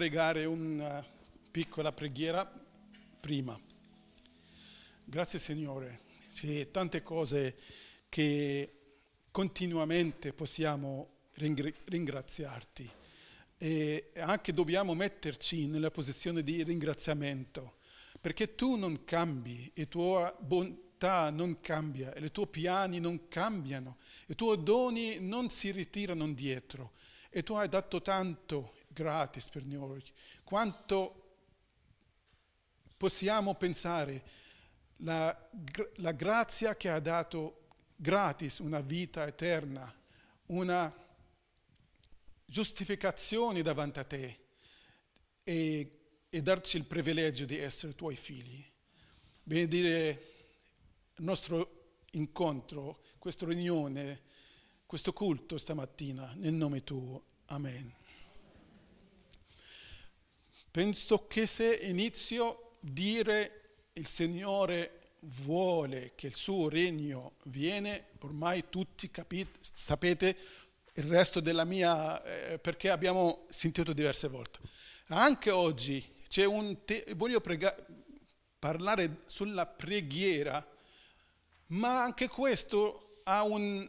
pregare una piccola preghiera prima. Grazie Signore, c'è tante cose che continuamente possiamo ringraziarti. E anche dobbiamo metterci nella posizione di ringraziamento perché tu non cambi e tua bontà non cambia e i tuoi piani non cambiano, i tuoi doni non si ritirano indietro. E tu hai dato tanto gratis per noi, quanto possiamo pensare la, la grazia che ha dato gratis una vita eterna, una giustificazione davanti a te e, e darci il privilegio di essere tuoi figli. Benedire il nostro incontro, questa riunione, questo culto stamattina nel nome tuo. Amen. Penso che se inizio a dire il Signore vuole che il suo regno viene, ormai tutti capite, sapete il resto della mia, eh, perché abbiamo sentito diverse volte. Anche oggi c'è un te- voglio prega- parlare sulla preghiera, ma anche questo ha un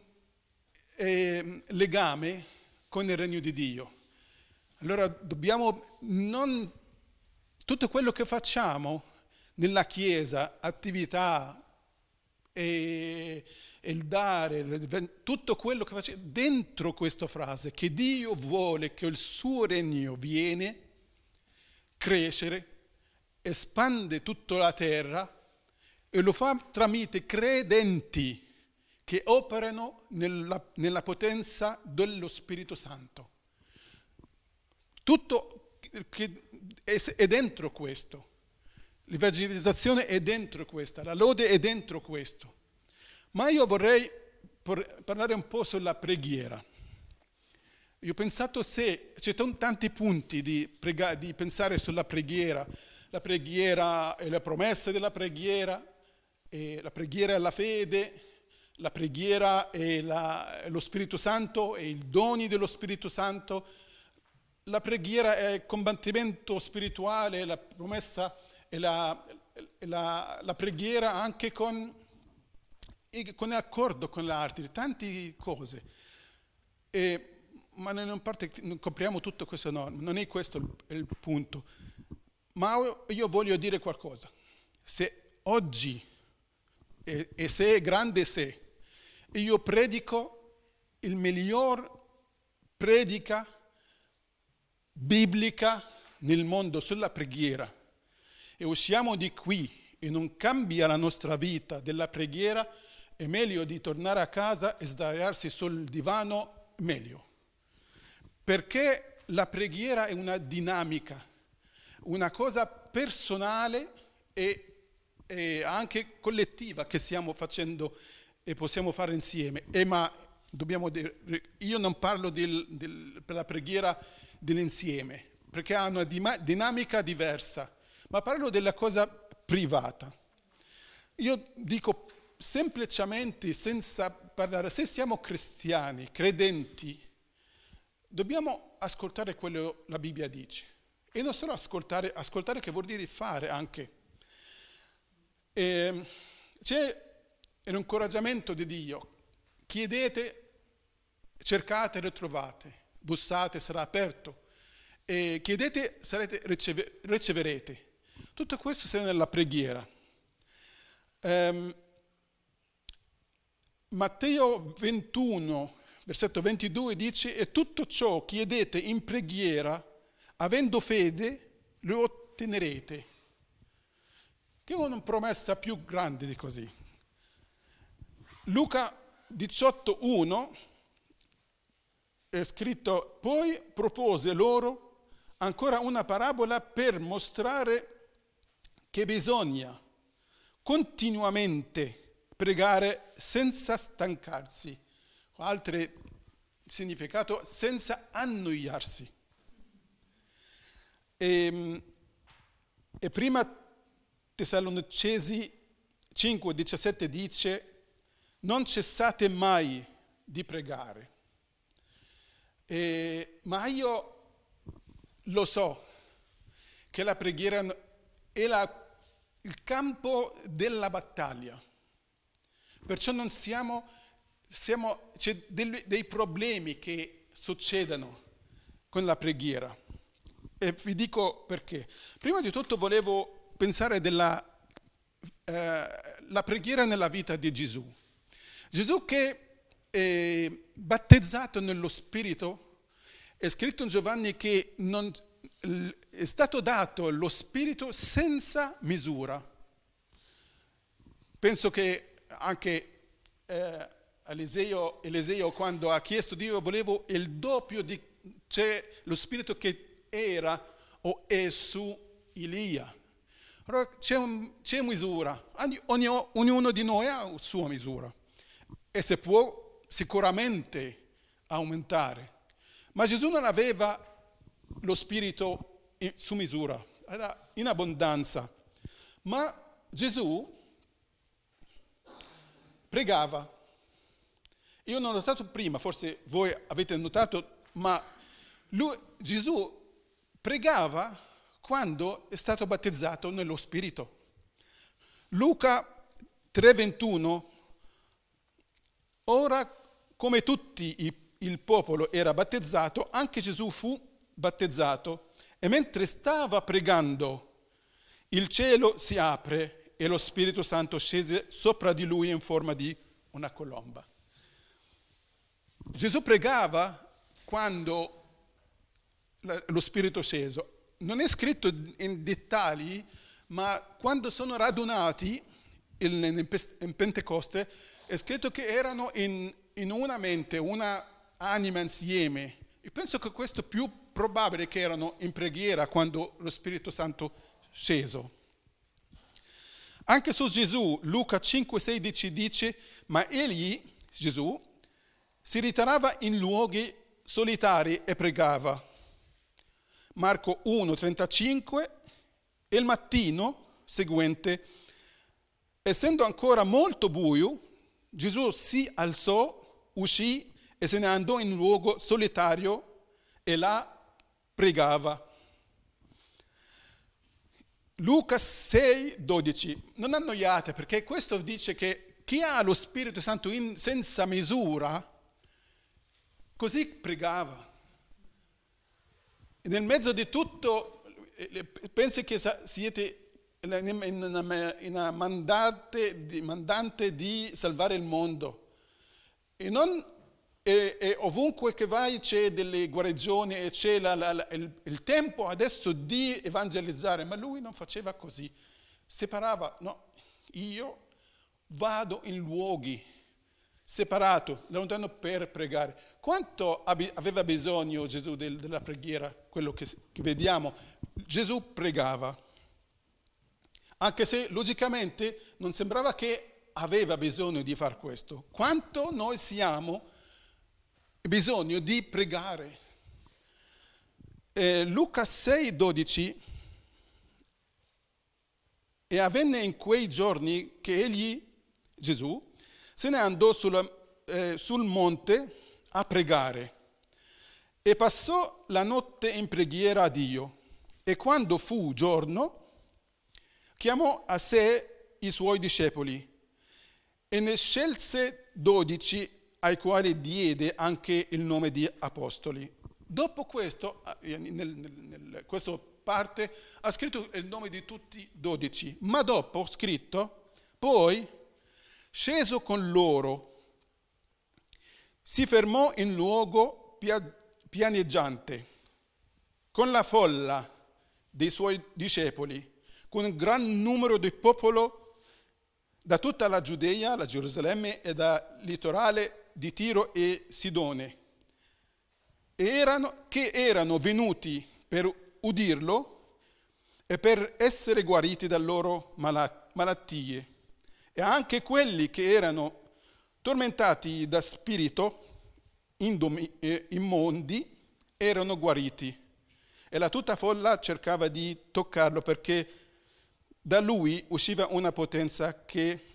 eh, legame con il regno di Dio. Allora dobbiamo non tutto quello che facciamo nella Chiesa, attività e, e il dare, tutto quello che facciamo dentro questa frase, che Dio vuole che il suo regno viene, crescere, espande tutta la terra e lo fa tramite credenti che operano nella, nella potenza dello Spirito Santo. Tutto è dentro questo. L'evangelizzazione è dentro questa, la lode è dentro questo. Ma io vorrei parlare un po' sulla preghiera. Io ho pensato se c'è tanti punti di, prega, di pensare sulla preghiera. La preghiera e le promesse della preghiera, la preghiera è la fede, la preghiera è la, lo Spirito Santo e i doni dello Spirito Santo la preghiera è il combattimento spirituale, la promessa e la, la, la preghiera anche con, con accordo con l'arte, tante cose. E, ma non, parte, non compriamo tutto questo, no, non è questo il, il punto. Ma io voglio dire qualcosa. Se oggi, e, e se è grande se, io predico il miglior predica biblica nel mondo sulla preghiera e usciamo di qui e non cambia la nostra vita della preghiera, è meglio di tornare a casa e sdraiarsi sul divano, meglio. Perché la preghiera è una dinamica, una cosa personale e, e anche collettiva che stiamo facendo e possiamo fare insieme. E ma dobbiamo dire, io non parlo del, del, per la preghiera dell'insieme, perché ha una dinamica diversa, ma parlo della cosa privata. Io dico semplicemente, senza parlare, se siamo cristiani, credenti, dobbiamo ascoltare quello che la Bibbia dice. E non solo ascoltare, ascoltare che vuol dire fare anche. E ehm, c'è un incoraggiamento di Dio. Chiedete, cercate e trovate bussate, sarà aperto. E chiedete, sarete, riceve, riceverete. Tutto questo sta nella preghiera. Um, Matteo 21, versetto 22 dice, e tutto ciò chiedete in preghiera, avendo fede, lo ottenerete. Che è una promessa più grande di così. Luca 18, 1 è scritto, poi propose loro ancora una parabola per mostrare che bisogna continuamente pregare senza stancarsi, altro significato senza annoiarsi. E, ehm, e prima Tessalonicesi 5,17 dice, non cessate mai di pregare. Eh, ma io lo so che la preghiera è la, il campo della battaglia. Perciò non siamo, siamo c'è dei, dei problemi che succedono con la preghiera. E vi dico perché. Prima di tutto volevo pensare della eh, la preghiera nella vita di Gesù. Gesù che è battezzato nello Spirito, è scritto in Giovanni che non, è stato dato lo Spirito senza misura. Penso che anche eh, Eliseo, Eliseo, quando ha chiesto Dio volevo il doppio di cioè, lo Spirito che era o è su Elia. Allora c'è, un, c'è misura, ogni, ognuno di noi ha la sua misura e si può sicuramente aumentare. Ma Gesù non aveva lo spirito su misura, era in abbondanza. Ma Gesù pregava. Io non ho notato prima, forse voi avete notato, ma lui, Gesù pregava quando è stato battezzato nello Spirito. Luca 3:21, ora come tutti il popolo era battezzato, anche Gesù fu battezzato e mentre stava pregando il cielo si apre e lo Spirito Santo scese sopra di lui in forma di una colomba. Gesù pregava quando lo Spirito sceso non è scritto in dettagli, ma quando sono radunati in, Pentecoste è scritto che erano in, in una mente, una anima insieme. Io penso che questo è più probabile che erano in preghiera quando lo Spirito Santo sceso. Anche su Gesù, Luca 5,16 dice, ma egli, Gesù, si ritirava in luoghi solitari e pregava. Marco 1, 35, e il mattino seguente, essendo ancora molto buio, Gesù si alzò, uscì e se ne andò in un luogo solitario e là pregava. Luca 6, 12. Non annoiate perché questo dice che chi ha lo Spirito Santo in, senza misura, così pregava. Nel mezzo di tutto, eh, pensi che siete in mandante, mandante di salvare il mondo. E, non, e, e ovunque che vai c'è delle guarigioni e c'è la, la, la, il, il, tempo adesso di evangelizzare, ma lui non faceva così. Separava, no, io vado in luoghi separato, lontano per pregare. Quanto aveva bisogno Gesù della preghiera, quello che, vediamo? Gesù pregava, anche se logicamente non sembrava che aveva bisogno di fare questo. Quanto noi siamo bisogno di pregare. Eh, Luca 6, 12 e avvenne in quei giorni che egli, Gesù, se ne andò sulla, eh, sul monte a pregare e passò la notte in preghiera a Dio e quando fu giorno chiamò a sé i suoi discepoli e ne scelse dodici ai quali diede anche il nome di apostoli. Dopo questo, eh, nel, nel, questa parte, ha scritto il nome di tutti i dodici, ma dopo scritto, poi Sceso con loro, si fermò in luogo pianeggiante con la folla dei suoi discepoli, con un gran numero di popolo da tutta la Giudea, la Gerusalemme e dal litorale di Tiro e Sidone, erano, che erano venuti per udirlo e per essere guariti dalle loro malattie. E anche quelli che erano tormentati da spirito immondi erano guariti. E la tutta folla cercava di toccarlo perché da lui usciva una potenza che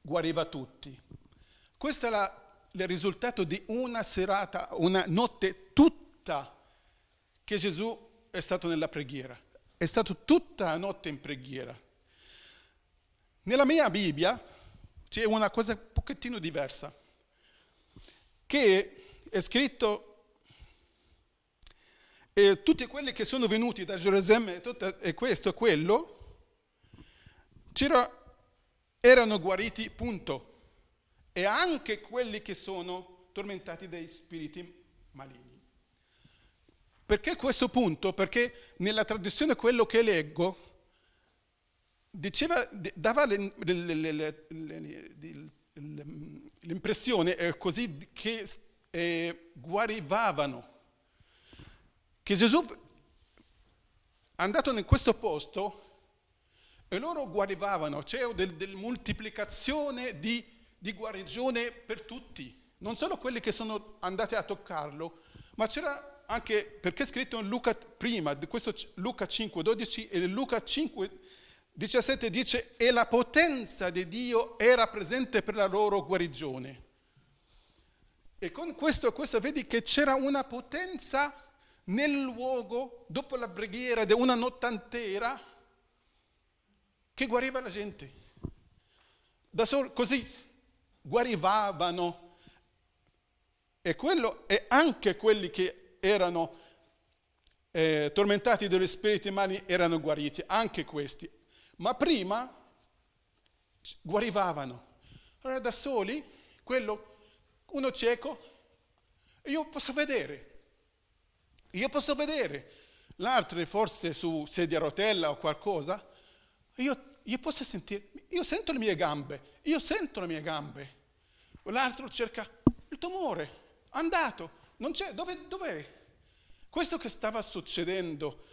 guariva tutti. Questo la, il risultato di una serata, una notte tutta che Gesù è stato nella preghiera. è stato tutta la notte in preghiera. Nella mia Bibbia c'è una cosa un pochettino diversa, che è scritto e tutti quelli che sono venuti da Gerusalemme e questo e quello erano guariti, punto. E anche quelli che sono tormentati dai spiriti maligni. Perché questo punto? Perché nella tradizione quello che leggo diceva, dava l'impressione così che eh, guarivavano che Gesù andato in questo posto e loro guarivavano, c'è del, del moltiplicazione di, di guarigione per tutti, non solo quelli che sono andati a toccarlo, ma c'era anche, perché è scritto in Luca prima, questo Luca 5, 12 e Luca 5, 17 dice, e la potenza di Dio era presente per la loro guarigione. E con questo, questo vedi che c'era una potenza nel luogo, dopo la preghiera di una nottantera, che guariva la gente. Da solo, così guarivavano. E, quello, e anche quelli che erano eh, tormentati dagli spiriti mali erano guariti, anche questi. Ma prima guarivavano. Allora da soli, quello, uno cieco, io posso vedere, io posso vedere l'altro forse su sedia a rotella o qualcosa, io, io posso sentire, io sento le mie gambe, io sento le mie gambe. L'altro cerca il tumore, andato, non c'è, dove, dov'è? Questo che stava succedendo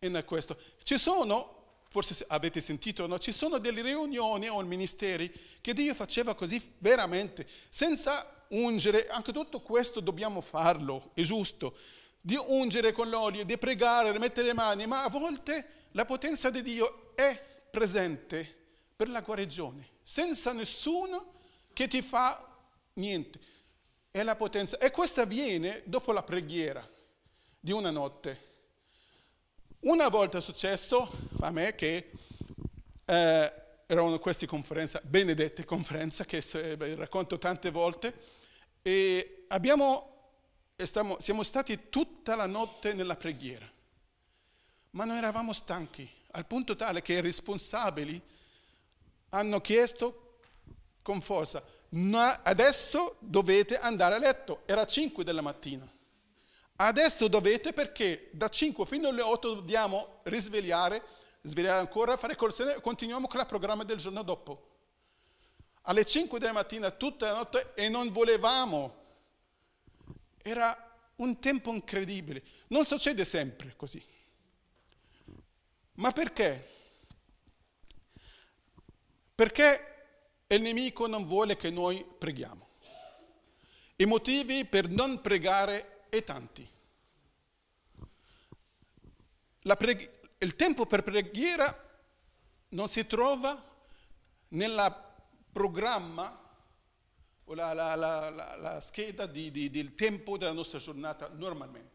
in questo. Ci sono, forse avete sentito, no? ci sono delle riunioni o ministeri che Dio faceva così veramente, senza ungere, anche tutto questo dobbiamo farlo, è giusto, di ungere con l'olio, di pregare, di mettere le mani, ma a volte la potenza di Dio è presente per la guarigione, senza nessuno che ti fa niente. È la potenza. E questo avviene dopo la preghiera di una notte. Una volta è successo a me che eh, erano queste conferenze, benedette conferenze, che racconto tante volte, e abbiamo stiamo, siamo stati tutta la notte nella preghiera, ma noi eravamo stanchi, al punto tale che i responsabili hanno chiesto con forza, adesso dovete andare a letto, era 5 della mattina. Adesso dovete perché da 5 fino alle 8 dobbiamo risvegliare, svegliare ancora, fare colazione e continuiamo con il programma del giorno dopo. Alle 5 della mattina tutta la notte e non volevamo era un tempo incredibile. Non succede sempre così. Ma perché? Perché il nemico non vuole che noi preghiamo. I motivi per non pregare è tanti. Preghi- il tempo per preghiera non si trova nel programma o la, la, la, la scheda di, di, del tempo della nostra giornata normalmente.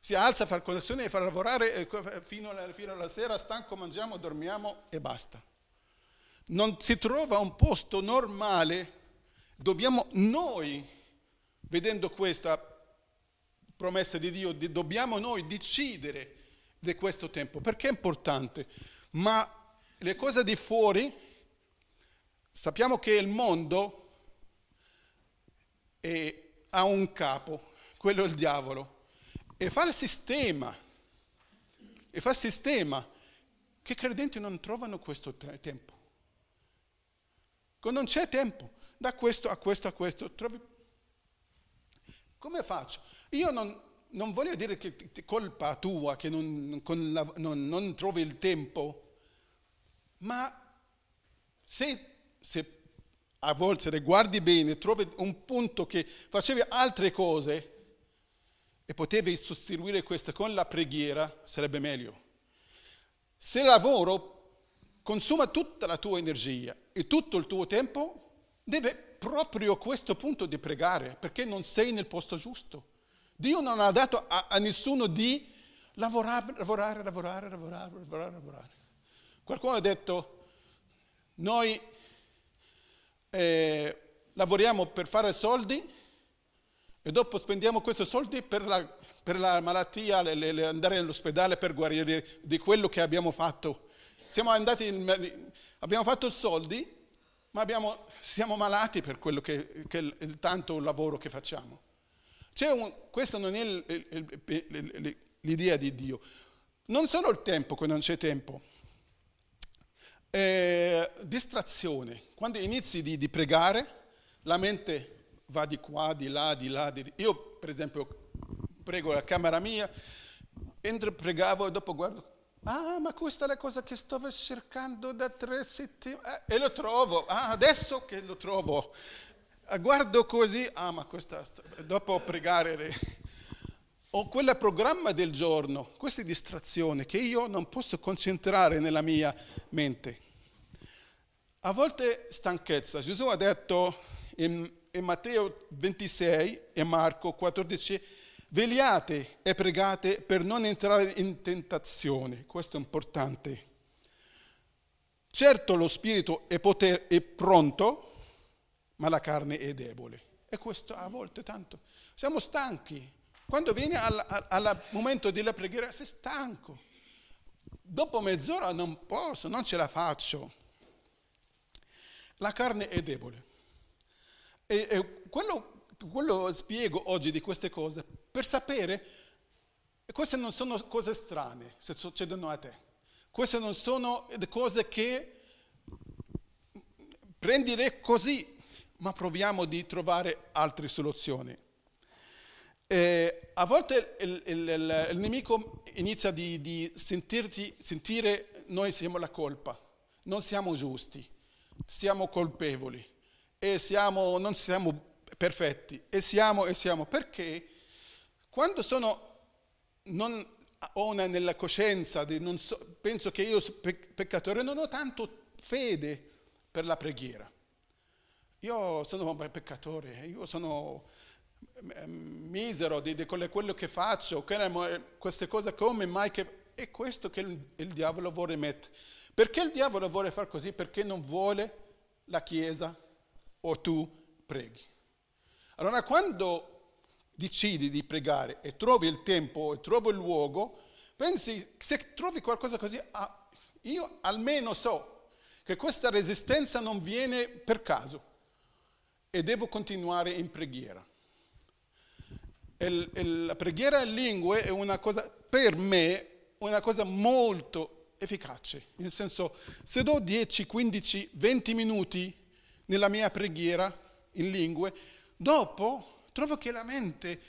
Si alza, fa colazione, fa lavorare fino alla, fino alla sera, stanco, mangiamo, dormiamo e basta. Non si trova un posto normale, dobbiamo noi, vedendo questa promessa di Dio, dobbiamo noi decidere di questo tempo, perché è importante. Ma le cose di fuori Sappiamo che il mondo è, ha un capo, quello è il diavolo, e fa il sistema, e fa il sistema che i credenti non trovano questo tempo. Non c'è tempo, da questo a questo a questo. Trovi... Come faccio? Io non, non voglio dire che è colpa tua che non, la, non, non trovi il tempo, ma se se a volte guardi bene, trovi un punto che facevi altre cose e potevi sostituire questo con la preghiera, sarebbe meglio. Se lavoro consuma tutta la tua energia e tutto il tuo tempo, deve proprio questo punto di pregare, perché non sei nel posto giusto. Dio non ha dato a, a nessuno di lavorare, lavorare, lavorare, lavorare, lavorare, lavorare. Qualcuno ha detto, noi eh, lavoriamo per fare soldi e dopo spendiamo questi soldi per la, per la malattia, le, le, andare all'ospedale per guarire di quello che abbiamo fatto. Siamo andati, in, abbiamo fatto soldi, ma abbiamo, siamo malati per quello che, che il, il tanto lavoro che facciamo. Un, questa non è il, l'idea di Dio. Non solo il tempo, quando non c'è tempo. Eh, distrazione. Quando inizi di, di pregare, la mente va di qua, di là, di là. Di... Io, per esempio, prego la camera mia, entro, pregavo e dopo guardo, ah, ma questa è la cosa che stavo cercando da tre settimane, eh, e lo trovo, ah, adesso che lo trovo. Ah, guardo così, ah, ma questa, dopo pregare, ho quel programma del giorno, questa distrazione che io non posso concentrare nella mia mente. A volte stanchezza. Gesù ha detto in in Matteo 26 e Marco 14, vegliate e pregate per non entrare in tentazione. Questo è importante. Certo lo spirito è, poter, è pronto, ma la carne è debole. E questo a volte tanto. Siamo stanchi. Quando vieni al momento della preghiera sei stanco. Dopo mezz'ora non posso, non ce la faccio. La carne è debole. E, e quello, quello spiego oggi di queste cose per sapere queste non sono cose strane se succedono a te. Queste non sono cose che prendere così, ma proviamo di trovare altre soluzioni. Eh, a volte il, il, il, il nemico inizia di, di sentirti, sentire noi siamo la colpa, non siamo giusti, siamo colpevoli e siamo, non siamo perfetti, e siamo e siamo, perché quando sono, non ho nella coscienza, di so, penso che io peccatore, non ho tanto fede per la preghiera. Io sono un peccatore, io sono mm, misero di, di quello che faccio, queste cose come mai che... È questo che il, il diavolo vuole mettere. Perché il diavolo vuole fare così? Perché non vuole la Chiesa o tu preghi. Allora quando decidi di pregare e trovi il tempo e trovi il luogo, pensi, se trovi qualcosa così, ah, io almeno so che questa resistenza non viene per caso e devo continuare in preghiera. Il, la preghiera in lingue è una cosa, per me, una cosa molto efficace. Nel senso, se do 10, 15, 20 minuti nella mia preghiera in lingue, dopo trovo che la mente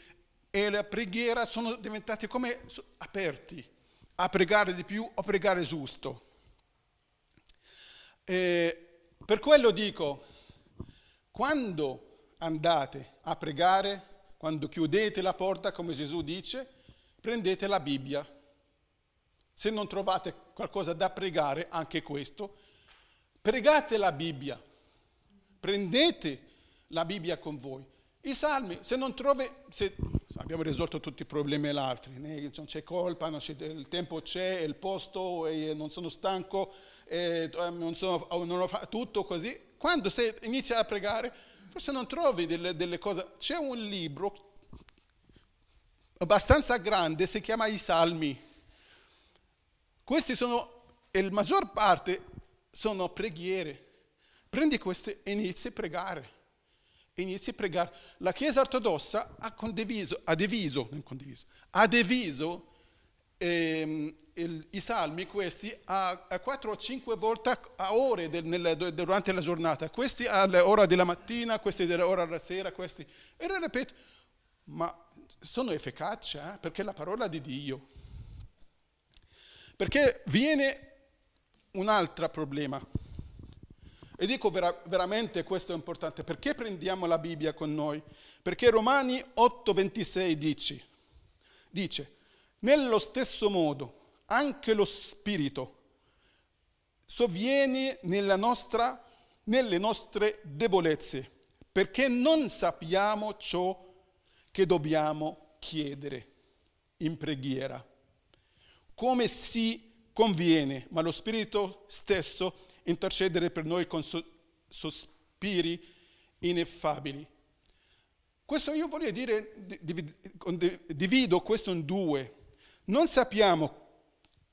e la preghiera sono diventati come aperti a pregare di più, a pregare giusto. E per quello dico, quando andate a pregare, quando chiudete la porta, come Gesù dice, prendete la Bibbia. Se non trovate qualcosa da pregare, anche questo, pregate la Bibbia prendete la Bibbia con voi. I salmi, se non trovi, se abbiamo risolto tutti i problemi e l'altro, non c'è colpa, non c'è, il tempo c'è, il posto, non sono stanco, non, sono, non ho fatto tutto così. Quando sei, inizi a pregare, forse non trovi delle, delle cose. C'è un libro abbastanza grande, si chiama I Salmi. Questi sono, la maggior parte sono preghiere Prendi queste e inizi a pregare. Inizi a pregare. La Chiesa ortodossa ha condiviso, ha diviso, non condiviso, ha diviso ehm, il, i salmi questi a, a 4 o 5 volte a ore del, nel, durante la giornata. Questi all'ora della mattina, questi all'ora della sera, questi. E ripeto, ma sono efficaci eh? perché è la parola di Dio. Perché viene un altro problema. E dico vera, veramente questo è importante. Perché prendiamo la Bibbia con noi? Perché Romani 8:26 dice, dice, nello stesso modo anche lo Spirito sovviene nostra, nelle nostre debolezze, perché non sappiamo ciò che dobbiamo chiedere in preghiera. come si conviene, ma lo Spirito stesso intercedere per noi con sospiri ineffabili. Questo io voglio dire, divido questo in due. Non sappiamo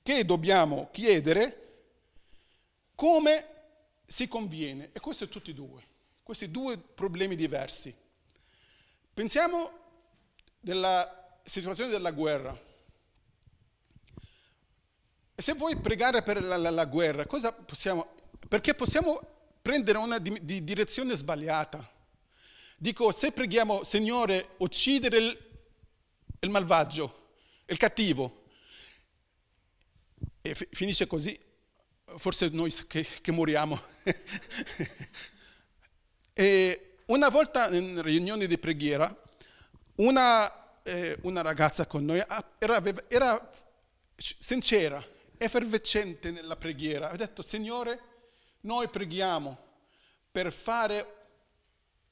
che dobbiamo chiedere come si conviene. E questo è tutti e due. Questi due problemi diversi. Pensiamo della situazione della guerra. Se vuoi pregare per la, la, la guerra, cosa possiamo... Perché possiamo prendere una di, di direzione sbagliata. Dico, se preghiamo, Signore, uccidere il, il malvagio, il cattivo, e f- finisce così, forse noi che, che moriamo. una volta in riunione di preghiera, una, eh, una ragazza con noi era, era sincera, effervescente nella preghiera. Ha detto, Signore, noi preghiamo per fare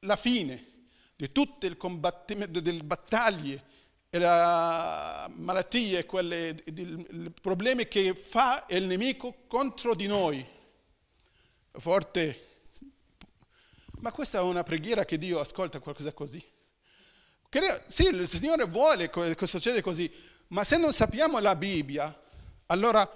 la fine di tutte le battaglie, le malattie, quelle, i problemi che fa il nemico contro di noi. Forte. Ma questa è una preghiera che Dio ascolta qualcosa così. Sì, il Signore vuole che succeda così, ma se non sappiamo la Bibbia, allora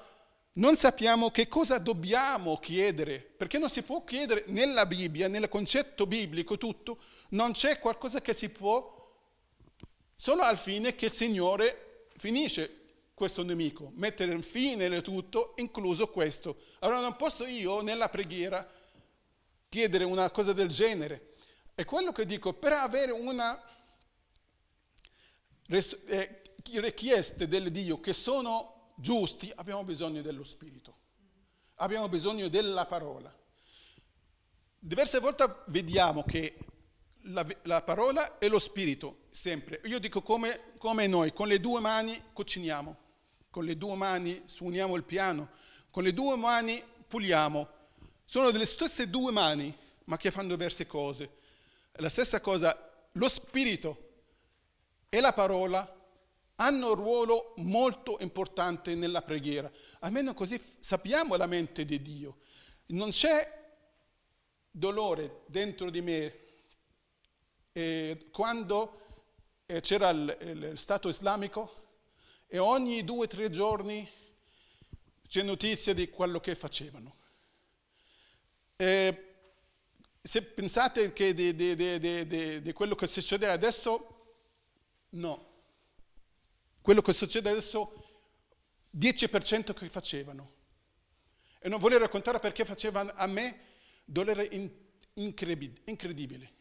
non sappiamo che cosa dobbiamo chiedere, perché non si può chiedere nella Bibbia, nel concetto biblico tutto, non c'è qualcosa che si può solo al fine che il Signore finisce questo nemico, mettere fine a tutto, incluso questo. Allora non posso io nella preghiera chiedere una cosa del genere. È quello che dico, per avere una eh, richieste del Dio che sono giusti, abbiamo bisogno dello Spirito, abbiamo bisogno della parola. Diverse volte vediamo che la, la parola e lo Spirito, sempre. Io dico come, come noi, con le due mani cuciniamo, con le due mani suoniamo il piano, con le due mani puliamo. Sono delle stesse due mani, ma che fanno diverse cose. La stessa cosa, lo Spirito e la parola hanno un ruolo molto importante nella preghiera. Almeno così sappiamo la mente di Dio. Non c'è dolore dentro di me. E quando eh, c'era il, il Stato islamico e ogni due o tre giorni c'è notizia di quello che facevano. E se pensate che di, di, di, di quello che succede adesso, no quello che succede adesso, 10% che facevano. E non voglio raccontare perché faceva a me dolore incredibile.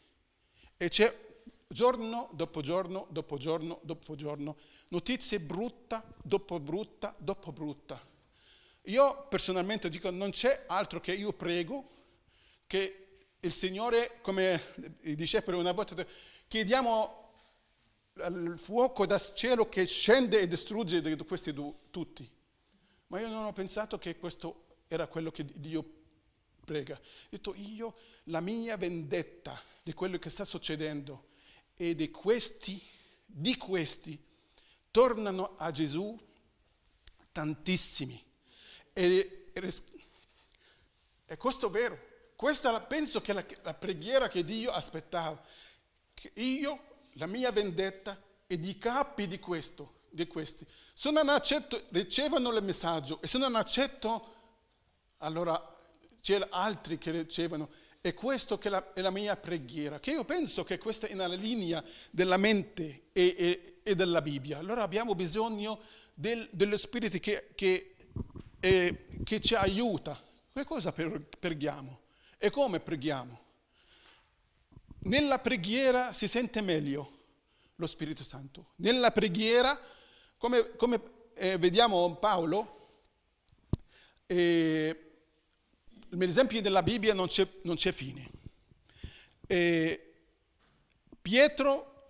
E c'è giorno dopo giorno, dopo giorno, dopo giorno, notizie brutta, dopo brutta, dopo brutta. Io personalmente dico, non c'è altro che io prego che il Signore, come i discepoli una volta, chiediamo il fuoco dal cielo che scende e distrugge questi tutti. Ma io non ho pensato che questo era quello che Dio prega. Ho detto io, la mia vendetta di quello che sta succedendo e di questi, di questi, tornano a Gesù tantissimi. E, e questo è vero. Questa penso che è la, la preghiera che Dio aspettava. Che io la mia vendetta è di capi di, questo, di questi. Se non accetto, ricevono il messaggio e se non accetto, allora c'è altri che ricevono. E questo che è la mia preghiera, che io penso che questa è nella linea della mente e, e, e della Bibbia. Allora abbiamo bisogno del, dello Spirito che, che, eh, che ci aiuta. Che cosa preghiamo? E come preghiamo? Nella preghiera si sente meglio lo Spirito Santo. Nella preghiera, come, come eh, vediamo Paolo, eh, nell'esempio della Bibbia non c'è, non c'è fine. Eh, Pietro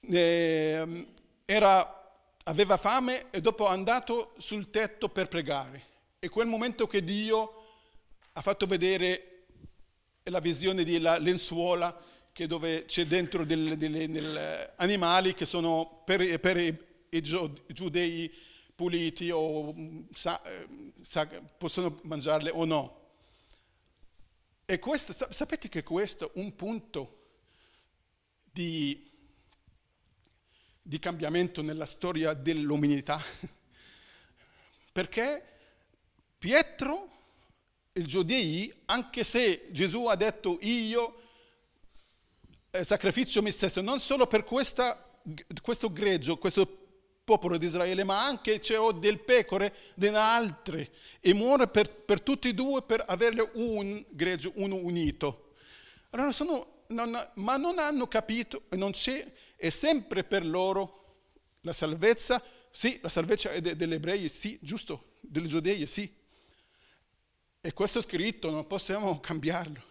eh, era, aveva fame e dopo è andato sul tetto per pregare. È quel momento che Dio ha fatto vedere la visione della lenzuola dove c'è dentro degli animali che sono per, per i giudei puliti o sa, sa, possono mangiarle o no. E questo, sapete che questo è un punto di, di cambiamento nella storia dell'umanità? Perché Pietro, il giudei, anche se Gesù ha detto io eh, sacrificio me stesso, non solo per questa, questo greggio, questo popolo di Israele, ma anche c'è del pecore di altre e muore per, per, tutti e due per avere un greggio, uno unito. Allora sono, non, ma non hanno capito, non c'è, è sempre per loro la salvezza, sì, la salvezza è de, degli ebrei, sì, giusto, degli giudei, sì. E questo è scritto, non possiamo cambiarlo.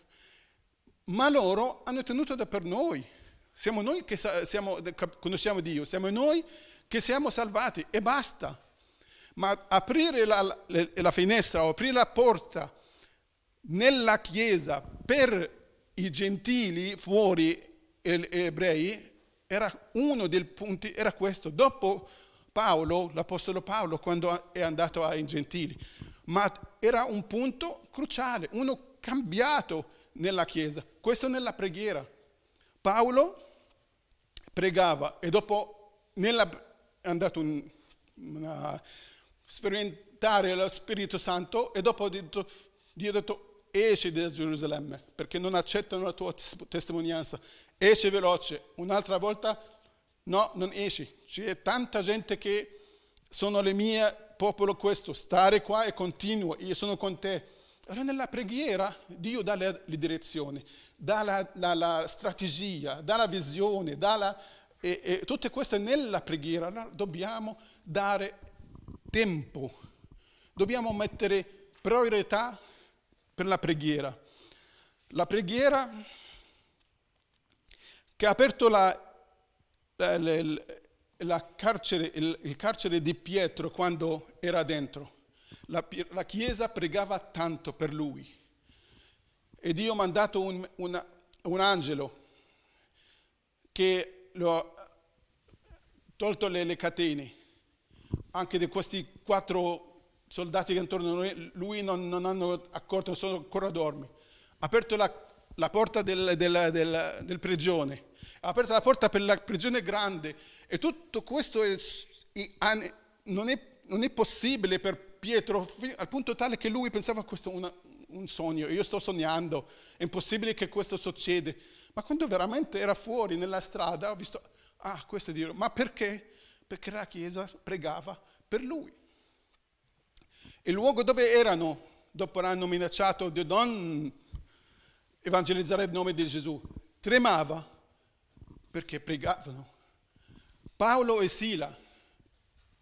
Ma loro hanno tenuto da per noi. Siamo noi che siamo, conosciamo Dio, siamo noi che siamo salvati e basta. Ma aprire la, la finestra o aprire la porta nella Chiesa per i gentili fuori e ebrei era uno dei punti, era questo. Dopo Paolo, l'Apostolo Paolo, quando è andato ai gentili, ma era un punto cruciale, uno cambiato nella Chiesa. Questo nella preghiera. Paolo pregava e dopo nella, è andato a sperimentare lo Spirito Santo e dopo detto, Dio ha detto esci da Gerusalemme perché non accettano la tua testimonianza, esci veloce. Un'altra volta no, non esci. C'è tanta gente che sono le mie popolo questo, stare qua e continuo, io sono con te. Allora nella preghiera Dio dà le, le direzioni, dà la, la, la, strategia, dà la visione, dà la, e, e tutte queste nella preghiera allora dobbiamo dare tempo, dobbiamo mettere priorità per la preghiera. La preghiera che ha aperto la carcere, il, il, carcere di Pietro quando era dentro. La, la, Chiesa pregava tanto per lui. E Dio ha mandato un, una, un angelo che lo ha tolto le, le, catene. Anche di questi quattro soldati che intorno a lui, non, non hanno accorto, sono ancora dormi. Ha aperto la, la porta del, del, del, del prigione ha aperto la porta per la prigione grande e tutto questo è, non, è, non, è, possibile per Pietro al punto tale che lui pensava questo una, un sogno, io sto sognando, è impossibile che questo succeda. Ma quando veramente era fuori nella strada ho visto, ah, questo è Dio, ma perché? Perché la Chiesa pregava per lui. Il luogo dove erano, dopo hanno minacciato di non evangelizzare il nome di Gesù, tremava perché pregavano. Paolo e Sila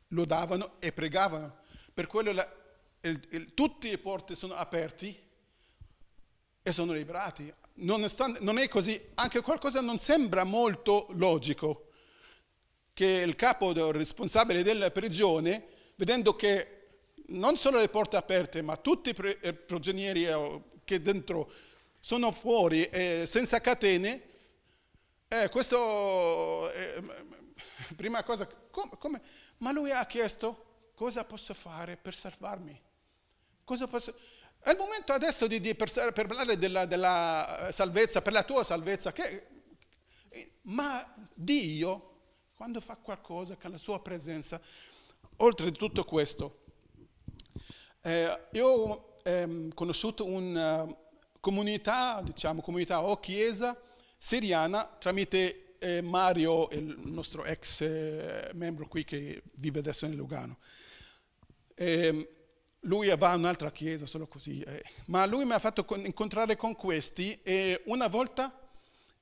lodavano e pregavano. Per quello la, il, il, tutte le porte sono aperte e sono liberati. non è così, anche qualcosa non sembra molto logico che il capo il responsabile della prigione, vedendo che non solo le porte aperte, ma tutti i eh, prigionieri eh, che dentro sono fuori eh, senza catene, eh, questo, eh, prima cosa, come, come, ma lui ha chiesto cosa posso fare per salvarmi? Cosa posso... È il momento adesso di, di per, per, parlare della, della, salvezza, per la tua salvezza, che, ma Dio, quando fa qualcosa con la sua presenza, oltre a tutto questo, eh, io ho eh, conosciuto una comunità, diciamo comunità o chiesa, siriana tramite eh, Mario, il nostro ex eh, membro qui che vive adesso in Lugano. Eh, lui va a un'altra chiesa, solo così. Eh. Ma lui mi ha fatto con, incontrare con questi e una volta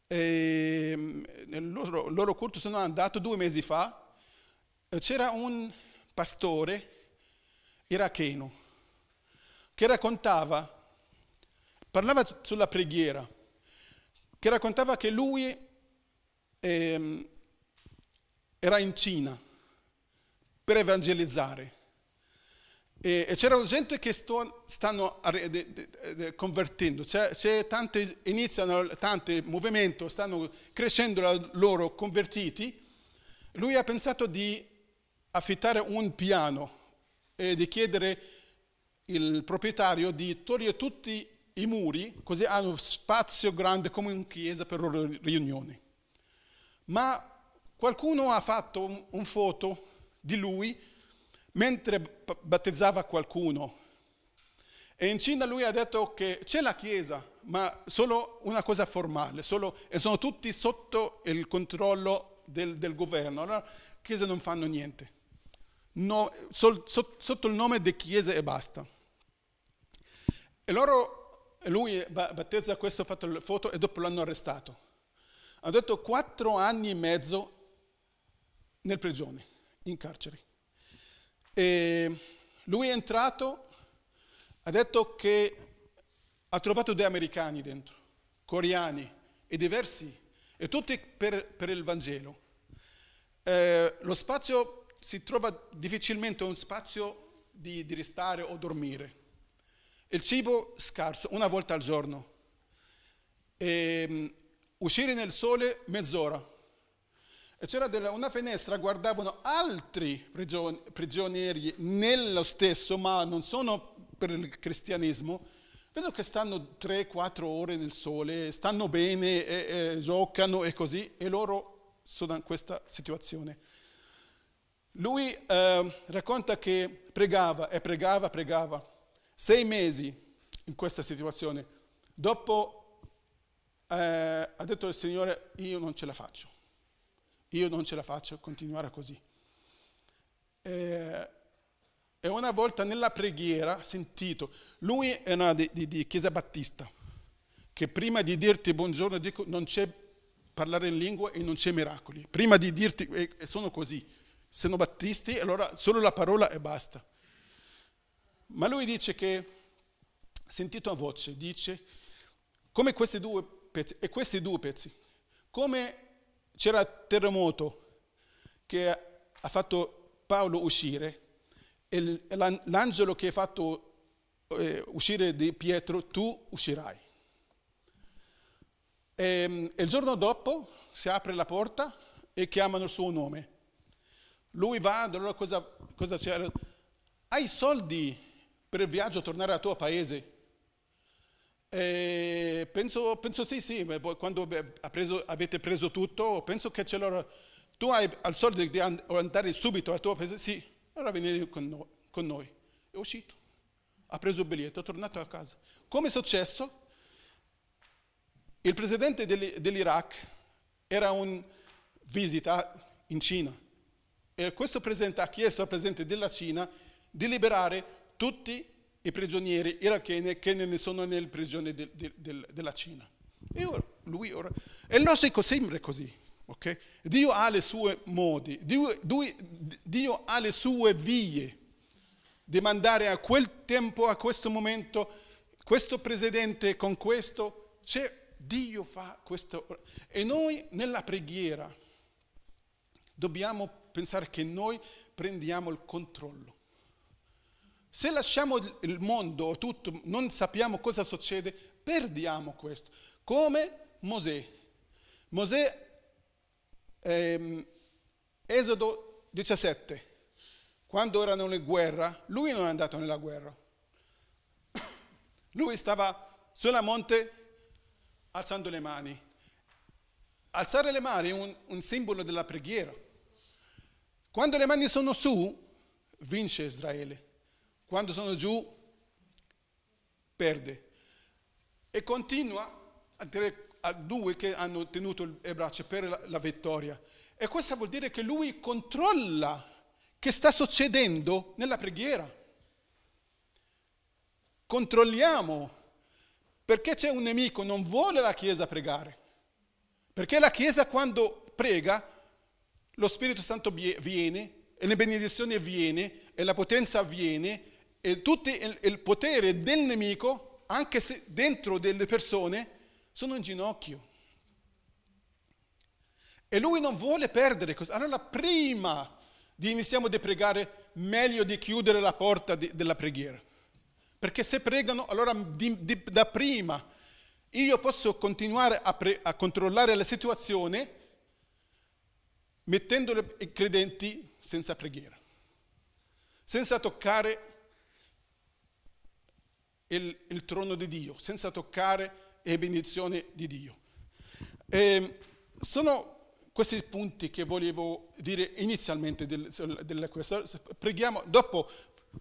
ehm, nel loro, loro culto sono andato due mesi fa, c'era un pastore iracheno che raccontava, parlava sulla preghiera che raccontava che lui eh, era in Cina per evangelizzare. E, e c'era gente che sto, stanno convertendo, c'è tante, iniziano tanti movimenti, stanno crescendo loro convertiti. Lui ha pensato di affittare un piano e di chiedere il proprietario di togliere tutti i muri, così hanno spazio grande come in chiesa per loro riunioni. Ma qualcuno ha fatto un, un foto di lui mentre battezzava qualcuno. E in Cina lui ha detto che c'è la chiesa, ma solo una cosa formale, solo, e sono tutti sotto il controllo del, del governo. Allora, le chiese non fanno niente. No, sol, so, sotto il nome di chiesa e basta. E loro, lui battezza questo, ha fatto le foto e dopo l'hanno arrestato. Ha detto quattro anni e mezzo nel prigione, in carcere. E lui è entrato, ha detto che ha trovato due americani dentro, coreani e diversi, e tutti per, per il Vangelo. Eh, lo spazio si trova difficilmente un spazio di, di restare o dormire. Il cibo scarso, una volta al giorno. E, um, uscire nel sole mezz'ora e c'era della, una finestra, guardavano altri prigionieri nello stesso, ma non sono per il cristianesimo, vedo che stanno 3-4 ore nel sole, stanno bene, e, e, giocano e così, e loro sono in questa situazione. Lui eh, racconta che pregava e pregava, pregava, sei mesi in questa situazione. Dopo eh, ha detto il Signore, io non ce la faccio io non ce la faccio continuare così. E, e una volta nella preghiera ho sentito, lui era di, di, di, Chiesa Battista, che prima di dirti buongiorno dico non c'è parlare in lingua e non c'è miracoli. Prima di dirti, e sono così, sono battisti, allora solo la parola e basta. Ma lui dice che, sentito a voce, dice, come questi due pezzi, e questi due pezzi, come c'era terremoto che ha fatto Paolo uscire e l'angelo che ha fatto eh, uscire di Pietro, tu uscirai. E, e il giorno dopo si apre la porta e chiamano il suo nome. Lui va, allora cosa, cosa c'era? Hai soldi per il viaggio tornare al tuo paese? Eh, penso, penso, sì, sì, quando preso, avete preso tutto, penso che ce l'ho. Tu hai al soldo di andare subito al tuo paese? Sì, allora venire con noi. Con noi. È uscito, ha preso il biglietto, è tornato a casa. Come è successo? Il presidente dell'Iraq era in visita in Cina e questo presidente ha chiesto al presidente della Cina di liberare tutti i prigionieri iracheni che ne sono nelle prigioni de, de, de, della Cina. E ora, lui ora, e il nostro sempre così, ok? Dio ha le sue modi, Dio, Dio ha le sue vie di mandare a quel tempo, a questo momento, questo presidente con questo, c'è Dio fa questo. E noi nella preghiera dobbiamo pensare che noi prendiamo il controllo. Se lasciamo il mondo tutto, non sappiamo cosa succede, perdiamo questo. Come Mosè. Mosè, ehm, Esodo 17, quando erano in guerra, lui non è andato nella guerra. Lui stava sulla monte alzando le mani. Alzare le mani è un, un simbolo della preghiera. Quando le mani sono su, vince Israele. Quando sono giù, perde. E continua a, dire, a due che hanno tenuto le braccia per la, la vittoria. E questo vuol dire che lui controlla che sta succedendo nella preghiera. Controlliamo perché c'è un nemico, non vuole la Chiesa pregare. Perché la Chiesa quando prega, lo Spirito Santo viene, e le benedizioni viene, e la potenza viene, e tutto il, il potere del nemico, anche se dentro delle persone, sono in ginocchio. E lui non vuole perdere questo. Allora prima di iniziamo a pregare, meglio di chiudere la porta di, della preghiera. Perché se pregano, allora di, di, da prima io posso continuare a, pre, a controllare la situazione mettendo i credenti senza preghiera. senza toccare il, il trono di Dio, senza toccare le benedizioni di Dio. E sono questi punti che volevo dire inizialmente del, questa. Preghiamo, dopo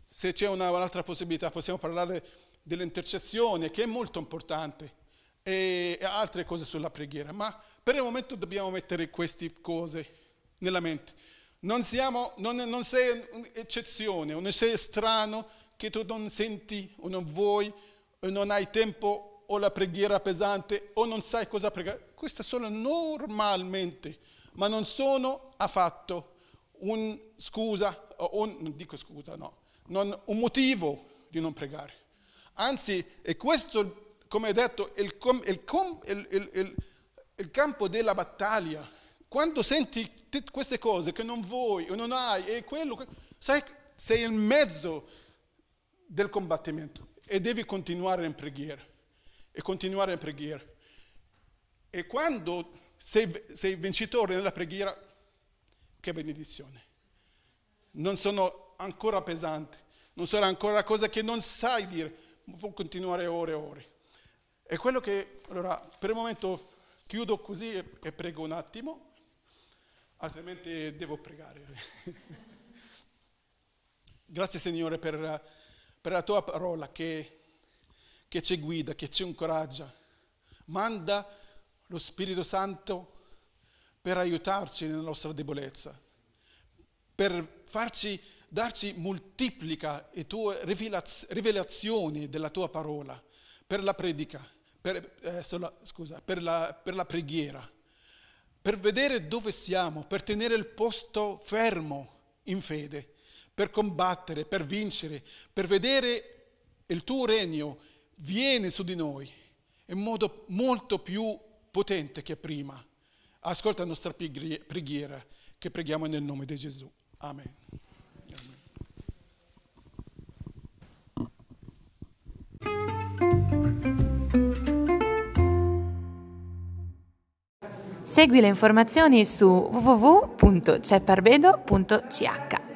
se c'è una, un'altra possibilità possiamo parlare dell'intercessione che è molto importante e, e altre cose sulla preghiera, ma per il momento dobbiamo mettere queste cose nella mente. Non, siamo, non, non sei un'eccezione, non sei strano che tu non senti o non vuoi o non hai tempo o la preghiera pesante o non sai cosa pregare. Queste sono normalmente, ma non sono affatto un scusa, un, non dico scusa, no, non, un motivo di non pregare. Anzi, è questo, come detto, il, il, il, il campo della battaglia. Quando senti queste cose che non vuoi o non hai, e quello, sai, sei in mezzo del combattimento e devi continuare in preghiera. E continuare in preghiera. E quando sei, sei vincitore nella preghiera, che benedizione. Non sono ancora pesanti, non sono ancora cose che non sai dire, ma può continuare ore e ore. E quello che, allora, per il momento chiudo così e, e prego un attimo, altrimenti devo pregare. Grazie Signore per, per, la tua parola che, che ci guida, che ci incoraggia. Manda lo Spirito Santo per aiutarci nella nostra debolezza, per farci, darci moltiplica le tue rivelazioni della tua parola, per la predica, per, eh, scusa, per, la, per la preghiera, per vedere dove siamo, per tenere il posto fermo in fede, per combattere, per vincere, per vedere il tuo regno viene su di noi in modo molto più potente che prima. Ascolta la nostra preghiera che preghiamo nel nome di Gesù. Amen. Segui le informazioni su www.cepparbedo.ch.